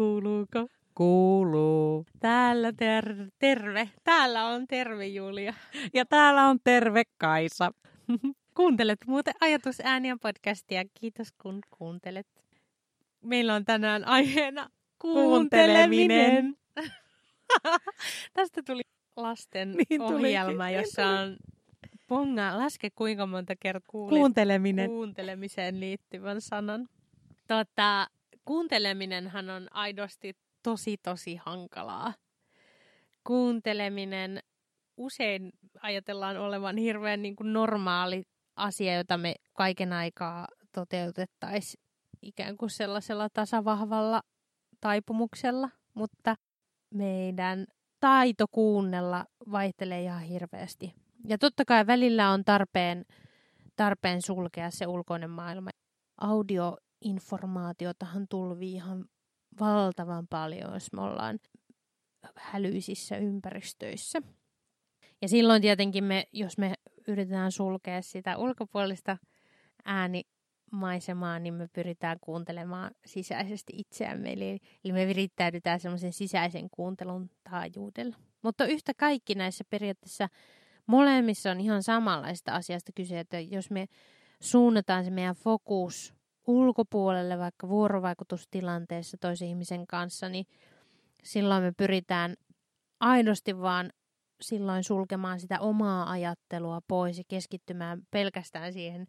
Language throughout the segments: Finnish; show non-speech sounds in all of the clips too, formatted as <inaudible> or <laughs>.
kuuluuko? Kuuluu. Täällä ter- terve. Täällä on terve Julia. Ja täällä on terve Kaisa. <laughs> Kuuntelet muuten ajatusääniä podcastia. Kiitos kun kuuntelet. Meillä on tänään aiheena kuunteleminen. <laughs> Tästä tuli lasten Niin ohjelma, tulikin, niin jossa on ponga, laske kuinka monta kertaa kuulit Kuunteleminen. kuuntelemiseen liittyvän sanan. Tota, kuunteleminenhan on aidosti tosi tosi hankalaa. Kuunteleminen usein ajatellaan olevan hirveän niin kuin normaali asia, jota me kaiken aikaa toteutettaisiin ikään kuin sellaisella tasavahvalla taipumuksella, mutta meidän taito kuunnella vaihtelee ihan hirveästi. Ja totta kai välillä on tarpeen, tarpeen sulkea se ulkoinen maailma. Audioinformaatiotahan tulvii ihan valtavan paljon, jos me ollaan hälyisissä ympäristöissä. Ja silloin tietenkin me, jos me yritetään sulkea sitä ulkopuolista äänimaisemaa, niin me pyritään kuuntelemaan sisäisesti itseämme. Eli, eli me virittäydytään semmoisen sisäisen kuuntelun taajuudella. Mutta yhtä kaikki näissä periaatteessa molemmissa on ihan samanlaista asiasta kyse, että jos me suunnataan se meidän fokus ulkopuolelle vaikka vuorovaikutustilanteessa toisen ihmisen kanssa, niin silloin me pyritään aidosti vaan silloin sulkemaan sitä omaa ajattelua pois ja keskittymään pelkästään siihen,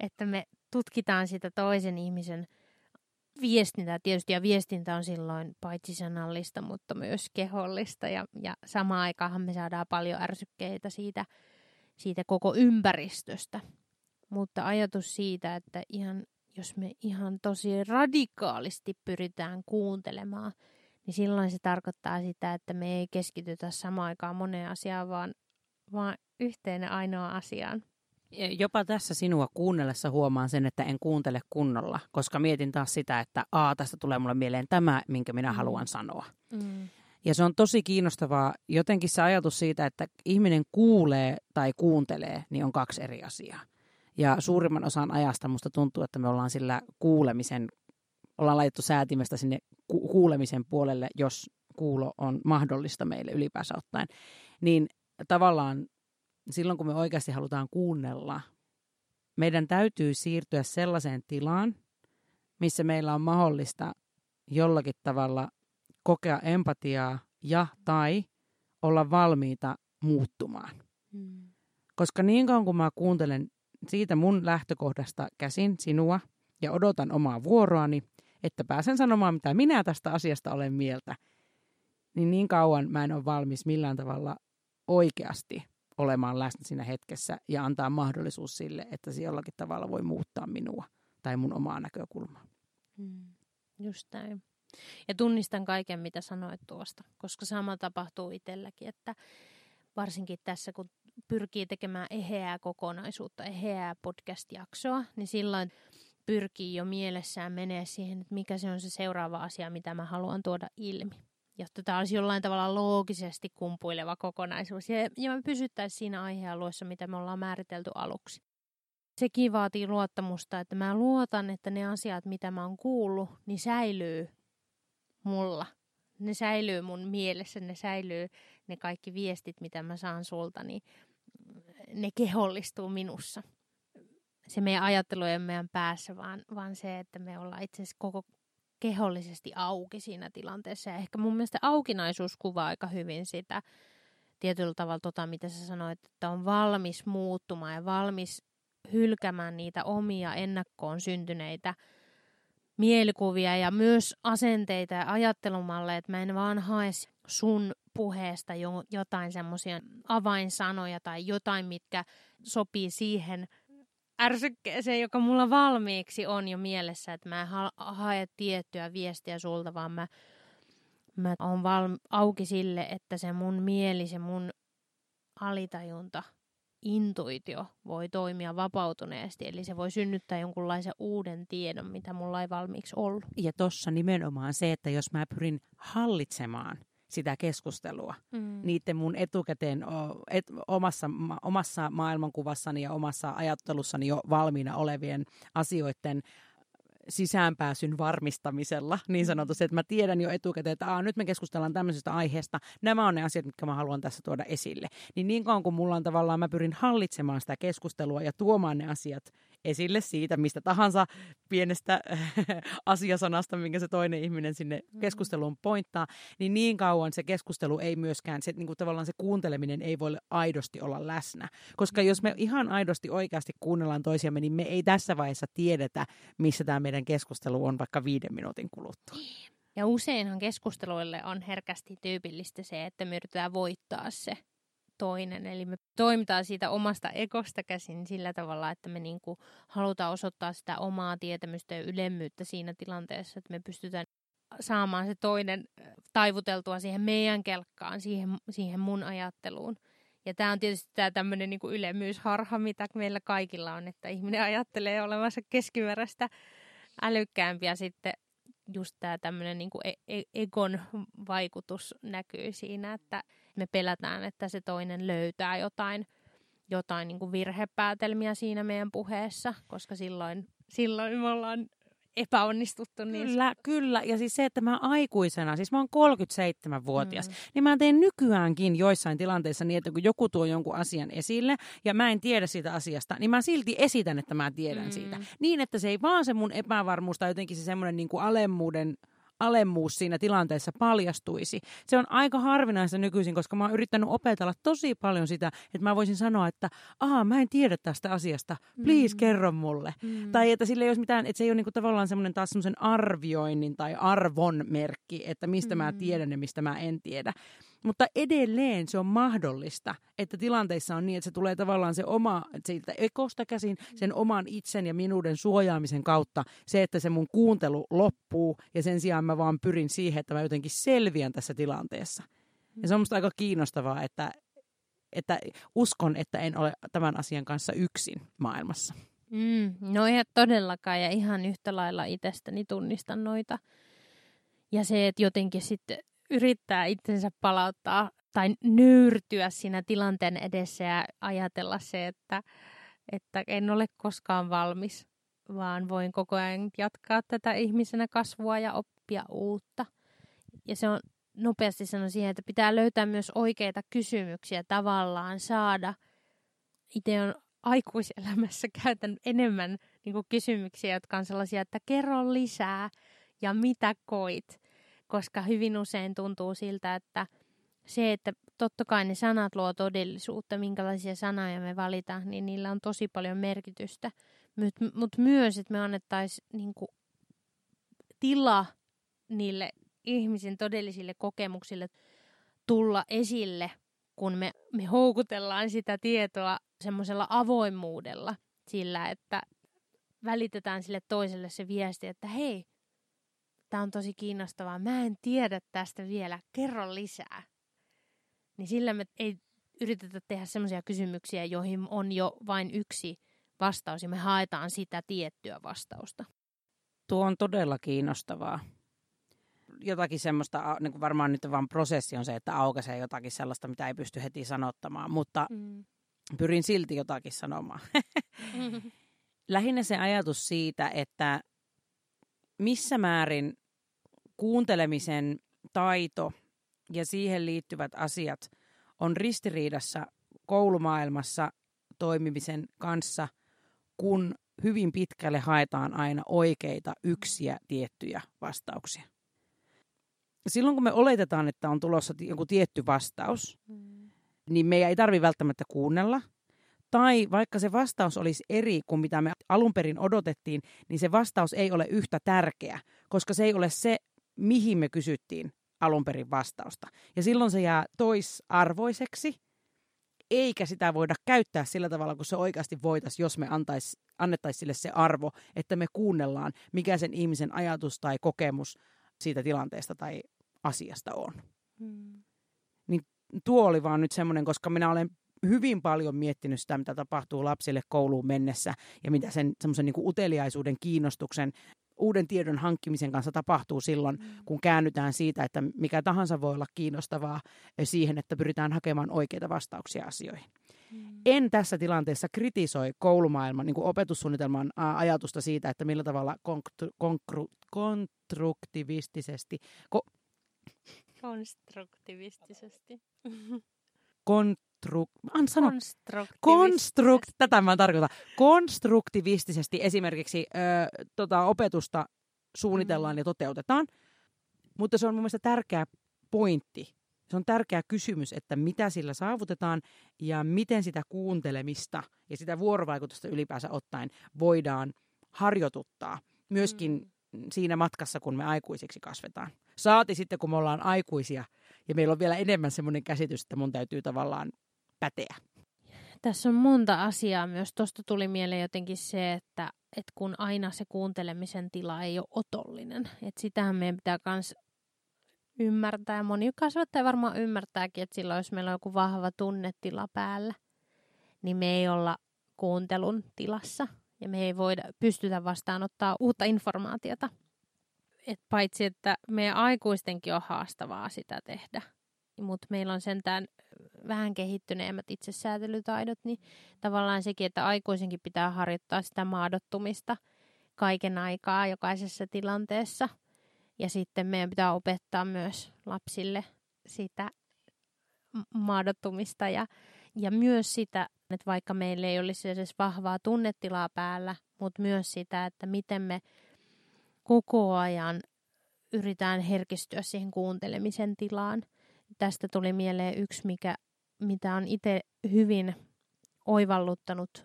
että me tutkitaan sitä toisen ihmisen viestintää tietysti, ja viestintä on silloin paitsi sanallista, mutta myös kehollista, ja, ja samaan aikaan me saadaan paljon ärsykkeitä siitä, siitä koko ympäristöstä. Mutta ajatus siitä, että ihan, jos me ihan tosi radikaalisti pyritään kuuntelemaan, niin silloin se tarkoittaa sitä, että me ei keskitytä samaan aikaan moneen asiaan, vaan, vaan yhteen ainoa asiaan. Jopa tässä sinua kuunnellessa huomaan sen, että en kuuntele kunnolla, koska mietin taas sitä, että aa, tästä tulee mulle mieleen tämä, minkä minä Mm. haluan sanoa. Mm. Ja se on tosi kiinnostavaa. Jotenkin se ajatus siitä, että ihminen kuulee tai kuuntelee, niin on kaksi eri asiaa. Ja suurimman osan ajasta musta tuntuu, että me ollaan sillä kuulemisen, ollaan laitettu säätimestä sinne ku- kuulemisen puolelle, jos kuulo on mahdollista meille ylipäänsä ottaen. Niin tavallaan silloin, kun me oikeasti halutaan kuunnella, meidän täytyy siirtyä sellaiseen tilaan, missä meillä on mahdollista jollakin tavalla kokea empatiaa ja tai olla valmiita muuttumaan. Mm. Koska niin kauan kuin mä kuuntelen siitä mun lähtökohdasta käsin sinua ja odotan omaa vuoroani, että pääsen sanomaan, mitä minä tästä asiasta olen mieltä, niin niin kauan mä en ole valmis millään tavalla oikeasti olemaan läsnä siinä hetkessä ja antaa mahdollisuus sille, että se jollakin tavalla voi muuttaa minua tai mun omaa näkökulmaa. Mm. Just näin. Ja tunnistan kaiken, mitä sanoit tuosta, koska sama tapahtuu itselläkin, että varsinkin tässä, kun pyrkii tekemään eheää kokonaisuutta, eheää podcast-jaksoa, niin silloin pyrkii jo mielessään menee siihen, että mikä se on se seuraava asia, mitä mä haluan tuoda ilmi. Jotta tämä olisi jollain tavalla loogisesti kumpuileva kokonaisuus. Ja, ja me pysyttäisiin siinä aihealueessa, mitä me ollaan määritelty aluksi. Sekin vaatii luottamusta, että mä luotan, että ne asiat, mitä mä oon kuullut, niin säilyy mulla. Ne säilyy mun mielessä, ne säilyy ne kaikki viestit, mitä mä saan sulta, niin ne kehollistuu minussa. Se meidän ajattelu ei meidän päässä, vaan, vaan se, että me ollaan itse asiassa koko kehollisesti auki siinä tilanteessa. Ja ehkä mun mielestä aukinaisuus kuvaa aika hyvin sitä tietyllä tavalla, tota, mitä sä sanoit, että on valmis muuttumaan ja valmis hylkämään niitä omia ennakkoon syntyneitä mielikuvia ja myös asenteita ja ajattelumalle, että mä en vaan hae sun puheesta jo, jotain semmoisia avainsanoja tai jotain, mitkä sopii siihen ärsykkeeseen, joka mulla valmiiksi on jo mielessä, että mä en ha- hae tiettyä viestiä sulta, vaan mä, mä oon valmi- auki sille, että se mun mieli, se mun alitajunta, intuitio voi toimia vapautuneesti, eli se voi synnyttää jonkunlaisen uuden tiedon, mitä mulla ei valmiiksi ollut. Ja tossa nimenomaan se, että jos mä pyrin hallitsemaan sitä keskustelua, Mm. niiden mun etukäteen et, omassa, ma, omassa maailmankuvassani ja omassa ajattelussani jo valmiina olevien asioiden sisäänpääsyn varmistamisella, niin sanotusti, että mä tiedän jo etukäteen, että Aa, nyt me keskustellaan tämmöisestä aiheesta, nämä on ne asiat, mitkä mä haluan tässä tuoda esille. Niin niin kauan kuin mulla on tavallaan, mä pyrin hallitsemaan sitä keskustelua ja tuomaan ne asiat esille siitä, mistä tahansa pienestä <laughs> asiasanasta, minkä se toinen ihminen sinne mm. keskusteluun pointtaa, niin niin kauan se keskustelu ei myöskään, se, niin kuin tavallaan se kuunteleminen ei voi aidosti olla läsnä. Koska jos me ihan aidosti oikeasti kuunnellaan toisiamme, niin me ei tässä vaiheessa tiedetä, missä tämä meidän keskustelu on vaikka viiden minuutin kuluttua. Ja useinhan keskusteluille on herkästi tyypillistä se, että me yritetään voittaa se toinen. Eli me toimitaan siitä omasta ekosta käsin sillä tavalla, että me niinku halutaan osoittaa sitä omaa tietämystä ja ylemmyyttä siinä tilanteessa, että me pystytään saamaan se toinen taivuteltua siihen meidän kelkkaan, siihen, siihen mun ajatteluun. Ja tämä on tietysti tämä tämmöinen niinku ylemmyysharha, mitä meillä kaikilla on, että ihminen ajattelee olevansa keskimääräistä älykkäämpi ja sitten just tämä tämmöinen niinku e-, e- egon vaikutus näkyy siinä, että me pelätään, että se toinen löytää jotain, jotain niin kuin virhepäätelmiä siinä meidän puheessa, koska silloin, silloin me ollaan epäonnistuttu. Niin kyllä, kyllä. Ja siis se, että mä aikuisena, siis mä oon 37-vuotias, mm. niin mä teen nykyäänkin joissain tilanteissa niin, että kun joku tuo jonkun asian esille ja mä en tiedä siitä asiasta, niin mä silti esitän, että mä tiedän mm. siitä. Niin, että se ei vaan se mun epävarmuus tai jotenkin se semmoinen niin kuin alemmuuden alemmuus siinä tilanteessa paljastuisi. Se on aika harvinaista nykyisin, koska mä oon yrittänyt opetella tosi paljon sitä, että mä voisin sanoa, että aha, mä en tiedä tästä asiasta, please mm. kerro mulle. Mm. Tai että sille ei olisi mitään, että se ei ole niinku tavallaan semmoinen taas semmoisen arvioinnin tai arvon merkki, että mistä mm. mä tiedän ja mistä mä en tiedä. Mutta edelleen se on mahdollista, että tilanteissa on niin, että se tulee tavallaan se oma, siitä ekosta käsin, sen oman itsen ja minuuden suojaamisen kautta, se, että se mun kuuntelu loppuu ja sen sijaan mä vaan pyrin siihen, että mä jotenkin selviän tässä tilanteessa. Ja se on musta aika kiinnostavaa, että, että uskon, että en ole tämän asian kanssa yksin maailmassa. Mm, no ei todellakaan ja ihan yhtä lailla itsestäni tunnistan noita. Ja se, että jotenkin sitten yrittää itsensä palauttaa tai nöyrtyä siinä tilanteen edessä ja ajatella se, että, että en ole koskaan valmis, vaan voin koko ajan jatkaa tätä ihmisenä kasvua ja oppia uutta. Ja se on nopeasti sanon siihen, että pitää löytää myös oikeita kysymyksiä tavallaan saada. Itse on aikuiselämässä käytän enemmän niin kysymyksiä, jotka on sellaisia, että kerro lisää ja mitä koit koska hyvin usein tuntuu siltä, että se, että totta kai ne sanat luo todellisuutta, minkälaisia sanoja me valitaan, niin niillä on tosi paljon merkitystä. Mutta mut myös, että me annettaisiin niinku tila niille ihmisen todellisille kokemuksille tulla esille, kun me, me houkutellaan sitä tietoa semmoisella avoimuudella, sillä että välitetään sille toiselle se viesti, että hei, tämä on tosi kiinnostavaa, mä en tiedä tästä vielä, kerro lisää. Niin sillä me ei yritetä tehdä sellaisia kysymyksiä, joihin on jo vain yksi vastaus ja me haetaan sitä tiettyä vastausta. Tuo on todella kiinnostavaa. Jotakin semmoista, niin kuin varmaan nyt vaan prosessi on se, että aukaisee jotakin sellaista, mitä ei pysty heti sanottamaan, mutta mm. pyrin silti jotakin sanomaan. <laughs> Lähinnä se ajatus siitä, että missä määrin kuuntelemisen taito ja siihen liittyvät asiat on ristiriidassa koulumaailmassa toimimisen kanssa, kun hyvin pitkälle haetaan aina oikeita yksiä tiettyjä vastauksia. Silloin kun me oletetaan, että on tulossa joku tietty vastaus, mm. niin meidän ei tarvitse välttämättä kuunnella – tai vaikka se vastaus olisi eri kuin mitä me alun perin odotettiin, niin se vastaus ei ole yhtä tärkeä, koska se ei ole se, mihin me kysyttiin alun perin vastausta. Ja silloin se jää toisarvoiseksi, eikä sitä voida käyttää sillä tavalla, kun se oikeasti voitaisiin, jos me antais, annettaisiin sille se arvo, että me kuunnellaan, mikä sen ihmisen ajatus tai kokemus siitä tilanteesta tai asiasta on. Hmm. Niin tuo oli vaan nyt semmoinen, koska minä olen hyvin paljon miettinyt sitä, mitä tapahtuu lapsille kouluun mennessä ja mitä sen semmoisen niin uteliaisuuden, kiinnostuksen, uuden tiedon hankkimisen kanssa tapahtuu silloin, mm. kun käännytään siitä, että mikä tahansa voi olla kiinnostavaa siihen, että pyritään hakemaan oikeita vastauksia asioihin. Mm. En tässä tilanteessa kritisoi koulumaailman niin opetussuunnitelman ää, ajatusta siitä, että millä tavalla konstruktivistisesti, ko, konstruktivistisesti. Kontru, sano, konstrukt, tätä mä tarkoitan, konstruktivistisesti esimerkiksi ö, tota, opetusta suunnitellaan mm. ja toteutetaan, mutta se on mun mielestä tärkeä pointti. Se on tärkeä kysymys, että mitä sillä saavutetaan ja miten sitä kuuntelemista ja sitä vuorovaikutusta ylipäänsä ottaen voidaan harjoituttaa myöskin mm. siinä matkassa, kun me aikuisiksi kasvetaan. Saati sitten, kun me ollaan aikuisia ja meillä on vielä enemmän semmoinen käsitys, että mun täytyy tavallaan päteä. Tässä on monta asiaa myös. Tuosta tuli mieleen jotenkin se, että, että kun aina se kuuntelemisen tila ei ole otollinen. Että sitähän meidän pitää myös ymmärtää. Moni kasvattaja varmaan ymmärtääkin, että silloin jos meillä on joku vahva tunnetila päällä, niin me ei olla kuuntelun tilassa ja me ei voida pystytä vastaanottaa uutta informaatiota. Et paitsi, että meidän aikuistenkin on haastavaa sitä tehdä, mutta meillä on sentään vähän kehittyneemmät itsesäätelytaidot, niin tavallaan sekin, että aikuisenkin pitää harjoittaa sitä maadottumista kaiken aikaa jokaisessa tilanteessa – ja sitten meidän pitää opettaa myös lapsille sitä maadottumista ja, ja myös sitä, että vaikka meillä ei olisi edes vahvaa tunnetilaa päällä, mutta myös sitä, että miten me koko ajan yritetään herkistyä siihen kuuntelemisen tilaan. Tästä tuli mieleen yksi, mikä, mitä on itse hyvin oivalluttanut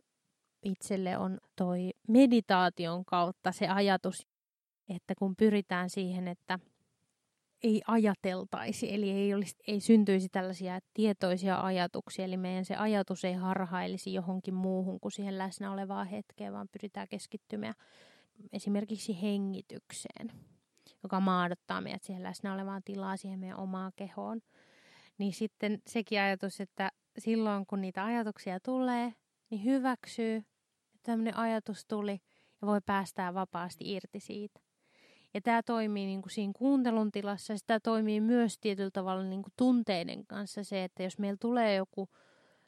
itselle, on toi meditaation kautta se ajatus, että kun pyritään siihen, että ei ajateltaisi, eli ei, olisi, ei syntyisi tällaisia tietoisia ajatuksia, eli meidän se ajatus ei harhailisi johonkin muuhun kuin siihen läsnä olevaan hetkeen, vaan pyritään keskittymään esimerkiksi hengitykseen, joka maadottaa meidät siihen läsnä olevaan tilaa, siihen meidän omaan kehoon. Niin sitten sekin ajatus, että silloin kun niitä ajatuksia tulee, niin hyväksyy, että tämmöinen ajatus tuli ja voi päästää vapaasti irti siitä. Ja tämä toimii niin kuin siinä kuuntelun tilassa sitä toimii myös tietyllä tavalla niin kuin tunteiden kanssa se, että jos meillä tulee joku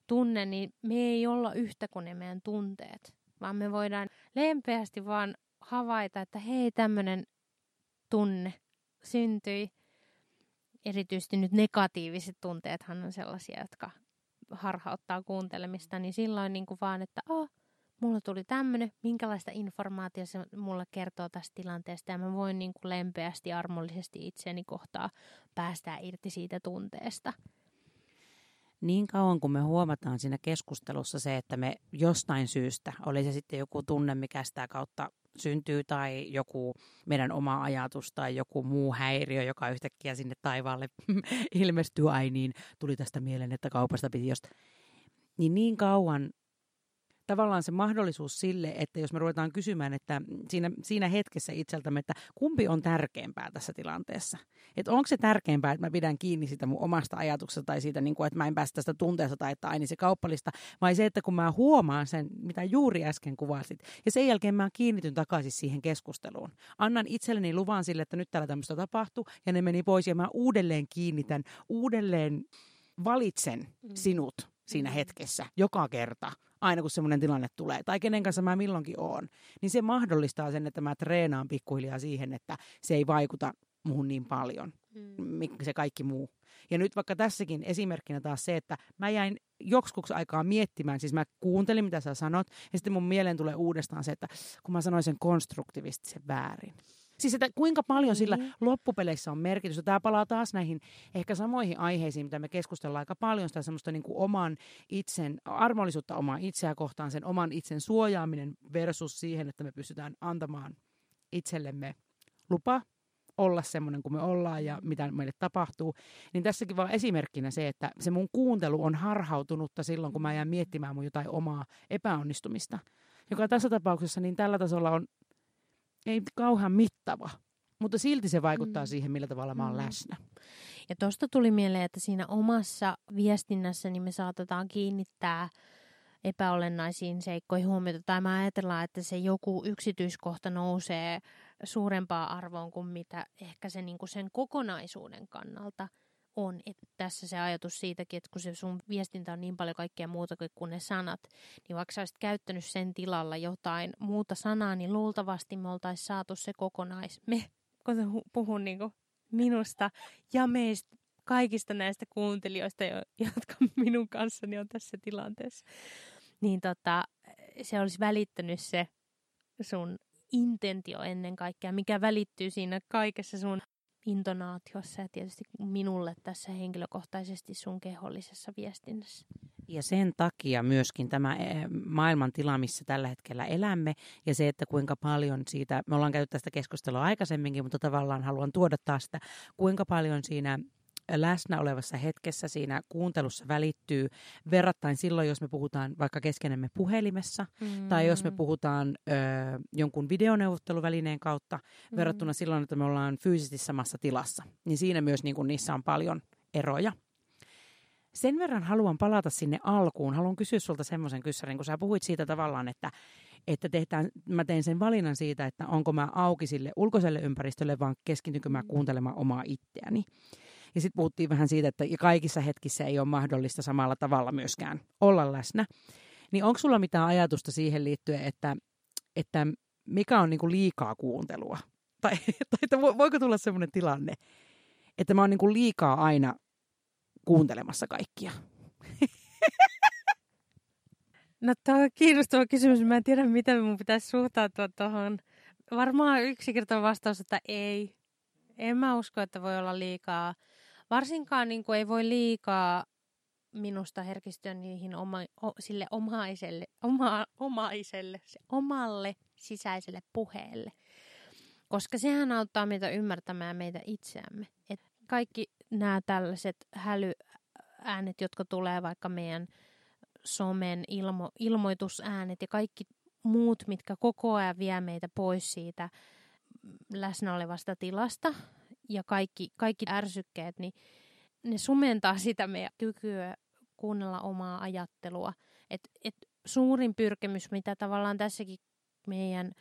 tunne, niin me ei olla yhtä kuin ne meidän tunteet, vaan me voidaan lempeästi vaan havaita, että hei tämmöinen tunne syntyi. Erityisesti nyt negatiiviset tunteethan on sellaisia, jotka harhauttaa kuuntelemista, niin silloin niin kuin vaan, että oh, mulla tuli tämmöinen, minkälaista informaatiota se mulle kertoo tästä tilanteesta ja mä voin niin kuin lempeästi, armollisesti itseäni kohtaa päästää irti siitä tunteesta. Niin kauan kun me huomataan siinä keskustelussa se, että me jostain syystä, oli se sitten joku tunne, mikä sitä kautta syntyy tai joku meidän oma ajatus tai joku muu häiriö, joka yhtäkkiä sinne taivaalle <laughs> ilmestyy, ai niin, tuli tästä mieleen, että kaupasta piti josta. Niin niin kauan tavallaan se mahdollisuus sille, että jos me ruvetaan kysymään, että siinä, siinä hetkessä itseltämme, että kumpi on tärkeämpää tässä tilanteessa. Että onko se tärkeämpää, että mä pidän kiinni siitä mun omasta ajatuksesta tai siitä, niin kuin, että mä en päästä tästä tunteesta tai että aini se kauppalista, vai se, että kun mä huomaan sen, mitä juuri äsken kuvasit, ja sen jälkeen mä kiinnityn takaisin siihen keskusteluun. Annan itselleni luvan sille, että nyt täällä tämmöistä tapahtuu, ja ne meni pois, ja mä uudelleen kiinnitän, uudelleen valitsen mm. sinut siinä hetkessä, joka kerta, aina kun semmoinen tilanne tulee, tai kenen kanssa mä milloinkin oon, niin se mahdollistaa sen, että mä treenaan pikkuhiljaa siihen, että se ei vaikuta muuhun niin paljon, mm. se kaikki muu. Ja nyt vaikka tässäkin esimerkkinä taas se, että mä jäin joksikuksi aikaa miettimään, siis mä kuuntelin mitä sä sanot, ja sitten mun mieleen tulee uudestaan se, että kun mä sanoin sen konstruktivistisen väärin. Siis että kuinka paljon sillä mm. loppupeleissä on merkitystä. Tämä palaa taas näihin ehkä samoihin aiheisiin, mitä me keskustellaan aika paljon, sitä semmoista niin kuin oman itsen, armollisuutta omaa itseä kohtaan, sen oman itsen suojaaminen versus siihen, että me pystytään antamaan itsellemme lupa olla semmoinen kuin me ollaan ja mitä meille tapahtuu. Niin tässäkin vaan esimerkkinä se, että se mun kuuntelu on harhautunutta silloin, kun mä jään miettimään mun jotain omaa epäonnistumista. Joka tässä tapauksessa niin tällä tasolla on ei kauhean mittava, mutta silti se vaikuttaa mm. siihen, millä tavalla mä oon mm. läsnä. Ja tuosta tuli mieleen, että siinä omassa viestinnässä niin me saatetaan kiinnittää epäolennaisiin seikkoihin huomiota. Tai mä ajatellaan, että se joku yksityiskohta nousee suurempaa arvoon kuin mitä ehkä se niin kuin sen kokonaisuuden kannalta on. Että tässä se ajatus siitäkin, että kun se sun viestintä on niin paljon kaikkea muuta kuin ne sanat, niin vaikka sä olisit käyttänyt sen tilalla jotain muuta sanaa, niin luultavasti me oltaisiin saatu se kokonais... Me, kun puhun niin kuin minusta ja meistä kaikista näistä kuuntelijoista, jotka minun kanssani on tässä tilanteessa, niin tota, se olisi välittänyt se sun intentio ennen kaikkea, mikä välittyy siinä kaikessa sun intonaatiossa ja tietysti minulle tässä henkilökohtaisesti sun kehollisessa viestinnässä. Ja sen takia myöskin tämä eh, maailman tila, missä tällä hetkellä elämme, ja se, että kuinka paljon siitä, me ollaan käyty tästä keskustelua aikaisemminkin, mutta tavallaan haluan tuoda taas sitä, kuinka paljon siinä läsnä olevassa hetkessä siinä kuuntelussa välittyy verrattain silloin, jos me puhutaan vaikka keskenemme puhelimessa mm. tai jos me puhutaan ö, jonkun videoneuvotteluvälineen kautta mm. verrattuna silloin, että me ollaan fyysisesti samassa tilassa. Niin siinä myös niin kuin, niissä on paljon eroja. Sen verran haluan palata sinne alkuun. Haluan kysyä sulta semmoisen kyssärin, kun sä puhuit siitä tavallaan, että, että tehdään, mä teen sen valinnan siitä, että onko mä auki sille ulkoiselle ympäristölle, vaan keskitynkö mä mm. kuuntelemaan omaa itseäni. Ja sitten puhuttiin vähän siitä, että kaikissa hetkissä ei ole mahdollista samalla tavalla myöskään olla läsnä. Niin onko sulla mitään ajatusta siihen liittyen, että, että mikä on niinku liikaa kuuntelua? <laughs> Tai, tai että voiko tulla sellainen tilanne, että mä oon niinku liikaa aina kuuntelemassa kaikkia? <laughs> No tämä on kiinnostava kysymys. Mä en tiedä, miten mun pitäisi suhtautua tuohon. Varmaan yksinkertainen vastaus, että ei. En mä usko, että voi olla liikaa Varsinkaan niin kuin ei voi liikaa minusta herkistyä niihin oma, o, sille omaiselle, oma, omaiselle, se omalle sisäiselle puheelle. Koska sehän auttaa meitä ymmärtämään meitä itseämme. Et kaikki nämä tällaiset hälyäänet, jotka tulee vaikka meidän somen ilmo, ilmoitusäänet ja kaikki muut, mitkä koko ajan vie meitä pois siitä läsnä olevasta tilasta, ja kaikki, kaikki ärsykkeet, niin ne sumentaa sitä meidän kykyä kuunnella omaa ajattelua. Et, et suurin pyrkimys, mitä tavallaan tässäkin meidän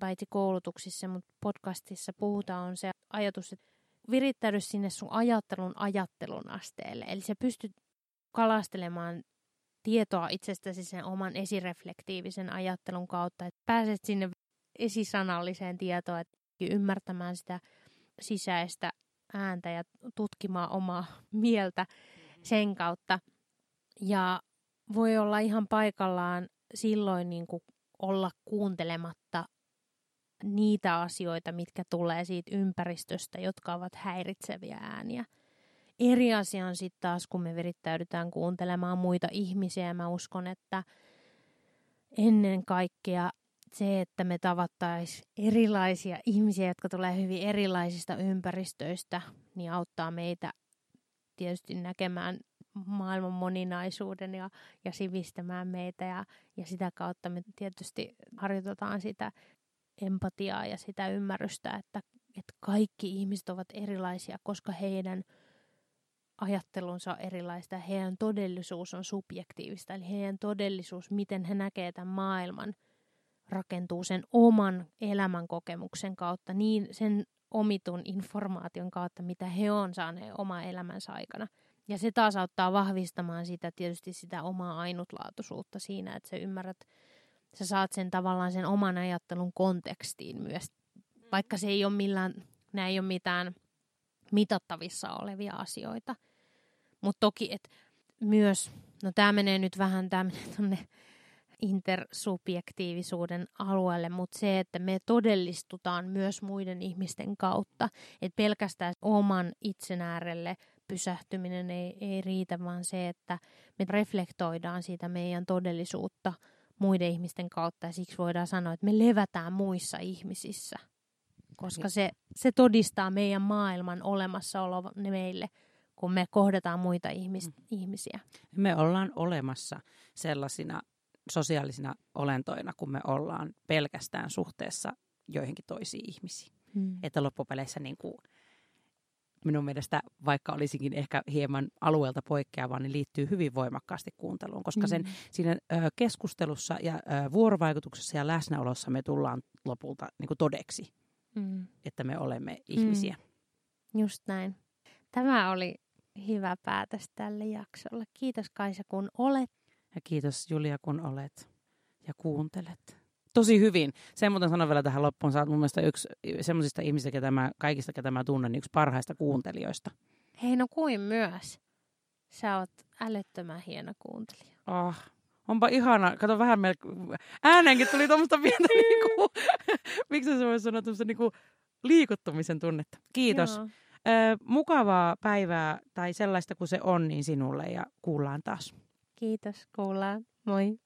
paitsi koulutuksissa, mutta podcastissa puhutaan, on se ajatus, että virittäydy sinne sun ajattelun ajattelun asteelle. Eli sä pystyt kalastelemaan tietoa itsestäsi sen oman esireflektiivisen ajattelun kautta, että pääset sinne esisanalliseen tietoon, että ymmärtämään sitä sisäistä ääntä ja tutkimaan omaa <laughs> mieltä mm-hmm. sen kautta. Ja voi olla ihan paikallaan silloin niin kuin olla kuuntelematta niitä asioita, mitkä tulee siitä ympäristöstä, jotka ovat häiritseviä ääniä. Eri asia on sitten taas, kun me virittäydytään kuuntelemaan muita ihmisiä. Mä uskon, että ennen kaikkea se, että me tavattaisiin erilaisia ihmisiä, jotka tulee hyvin erilaisista ympäristöistä, niin auttaa meitä tietysti näkemään maailman moninaisuuden ja, ja sivistämään meitä. Ja, ja sitä kautta me tietysti harjoitetaan sitä empatiaa ja sitä ymmärrystä, että, että kaikki ihmiset ovat erilaisia, koska heidän ajattelunsa on erilaista heidän todellisuus on subjektiivista, eli heidän todellisuus, miten he näkevät tämän maailman – rakentuu sen oman elämän kokemuksen kautta, niin sen omitun informaation kautta, mitä he on saaneet oma elämänsä aikana. Ja se taas auttaa vahvistamaan sitä tietysti sitä omaa ainutlaatuisuutta siinä, että sä ymmärrät, sä saat sen tavallaan sen oman ajattelun kontekstiin myös, vaikka se ei ole millään, nämä ei ole mitään mitattavissa olevia asioita. Mutta toki, että myös, no tämä menee nyt vähän, tämä menee tuonne intersubjektiivisuuden alueelle, mutta se, että me todellistutaan myös muiden ihmisten kautta, että pelkästään oman itsen äärelle pysähtyminen ei, ei riitä, vaan se, että me reflektoidaan siitä meidän todellisuutta muiden ihmisten kautta ja siksi voidaan sanoa, että me levätään muissa ihmisissä, koska se, se todistaa meidän maailman olemassaolo meille kun me kohdataan muita ihmis- mm. ihmisiä. Me ollaan olemassa sellaisina sosiaalisina olentoina, kun me ollaan pelkästään suhteessa joihinkin toisiin ihmisiin. Hmm. Että loppupeleissä niin kuin, minun mielestä, vaikka olisikin ehkä hieman alueelta poikkeava, niin liittyy hyvin voimakkaasti kuunteluun, koska sen, mm. siinä ö, keskustelussa ja ö, vuorovaikutuksessa ja läsnäolossa me tullaan lopulta niin kuin todeksi, mm. että me olemme ihmisiä. Mm. Just näin. Tämä oli hyvä päätös tälle jaksolle. Kiitos Kaisa, kun olet. Ja kiitos Julia, kun olet ja kuuntelet. Tosi hyvin. Sen muuten sanon vielä tähän loppuun. Sä oot mun mielestä yksi semmoisista ihmisistä, ketä mä, kaikista, ketä mä tunnen, niin yksi parhaista kuuntelijoista. Hei, no kuin myös. Sä oot älyttömän hieno kuuntelija. Oh, onpa ihana. Kato vähän meillä, ääneenkin tuli tuommoista pientä, <laughs> niinku, <laughs> miksi se voisi sanoa, tuommoista niinku liikuttumisen tunnetta. Kiitos. Joo. Ö, mukavaa päivää tai sellaista kuin se on, niin sinulle ja kuullaan taas. Kiitos, kuullaan. Moi.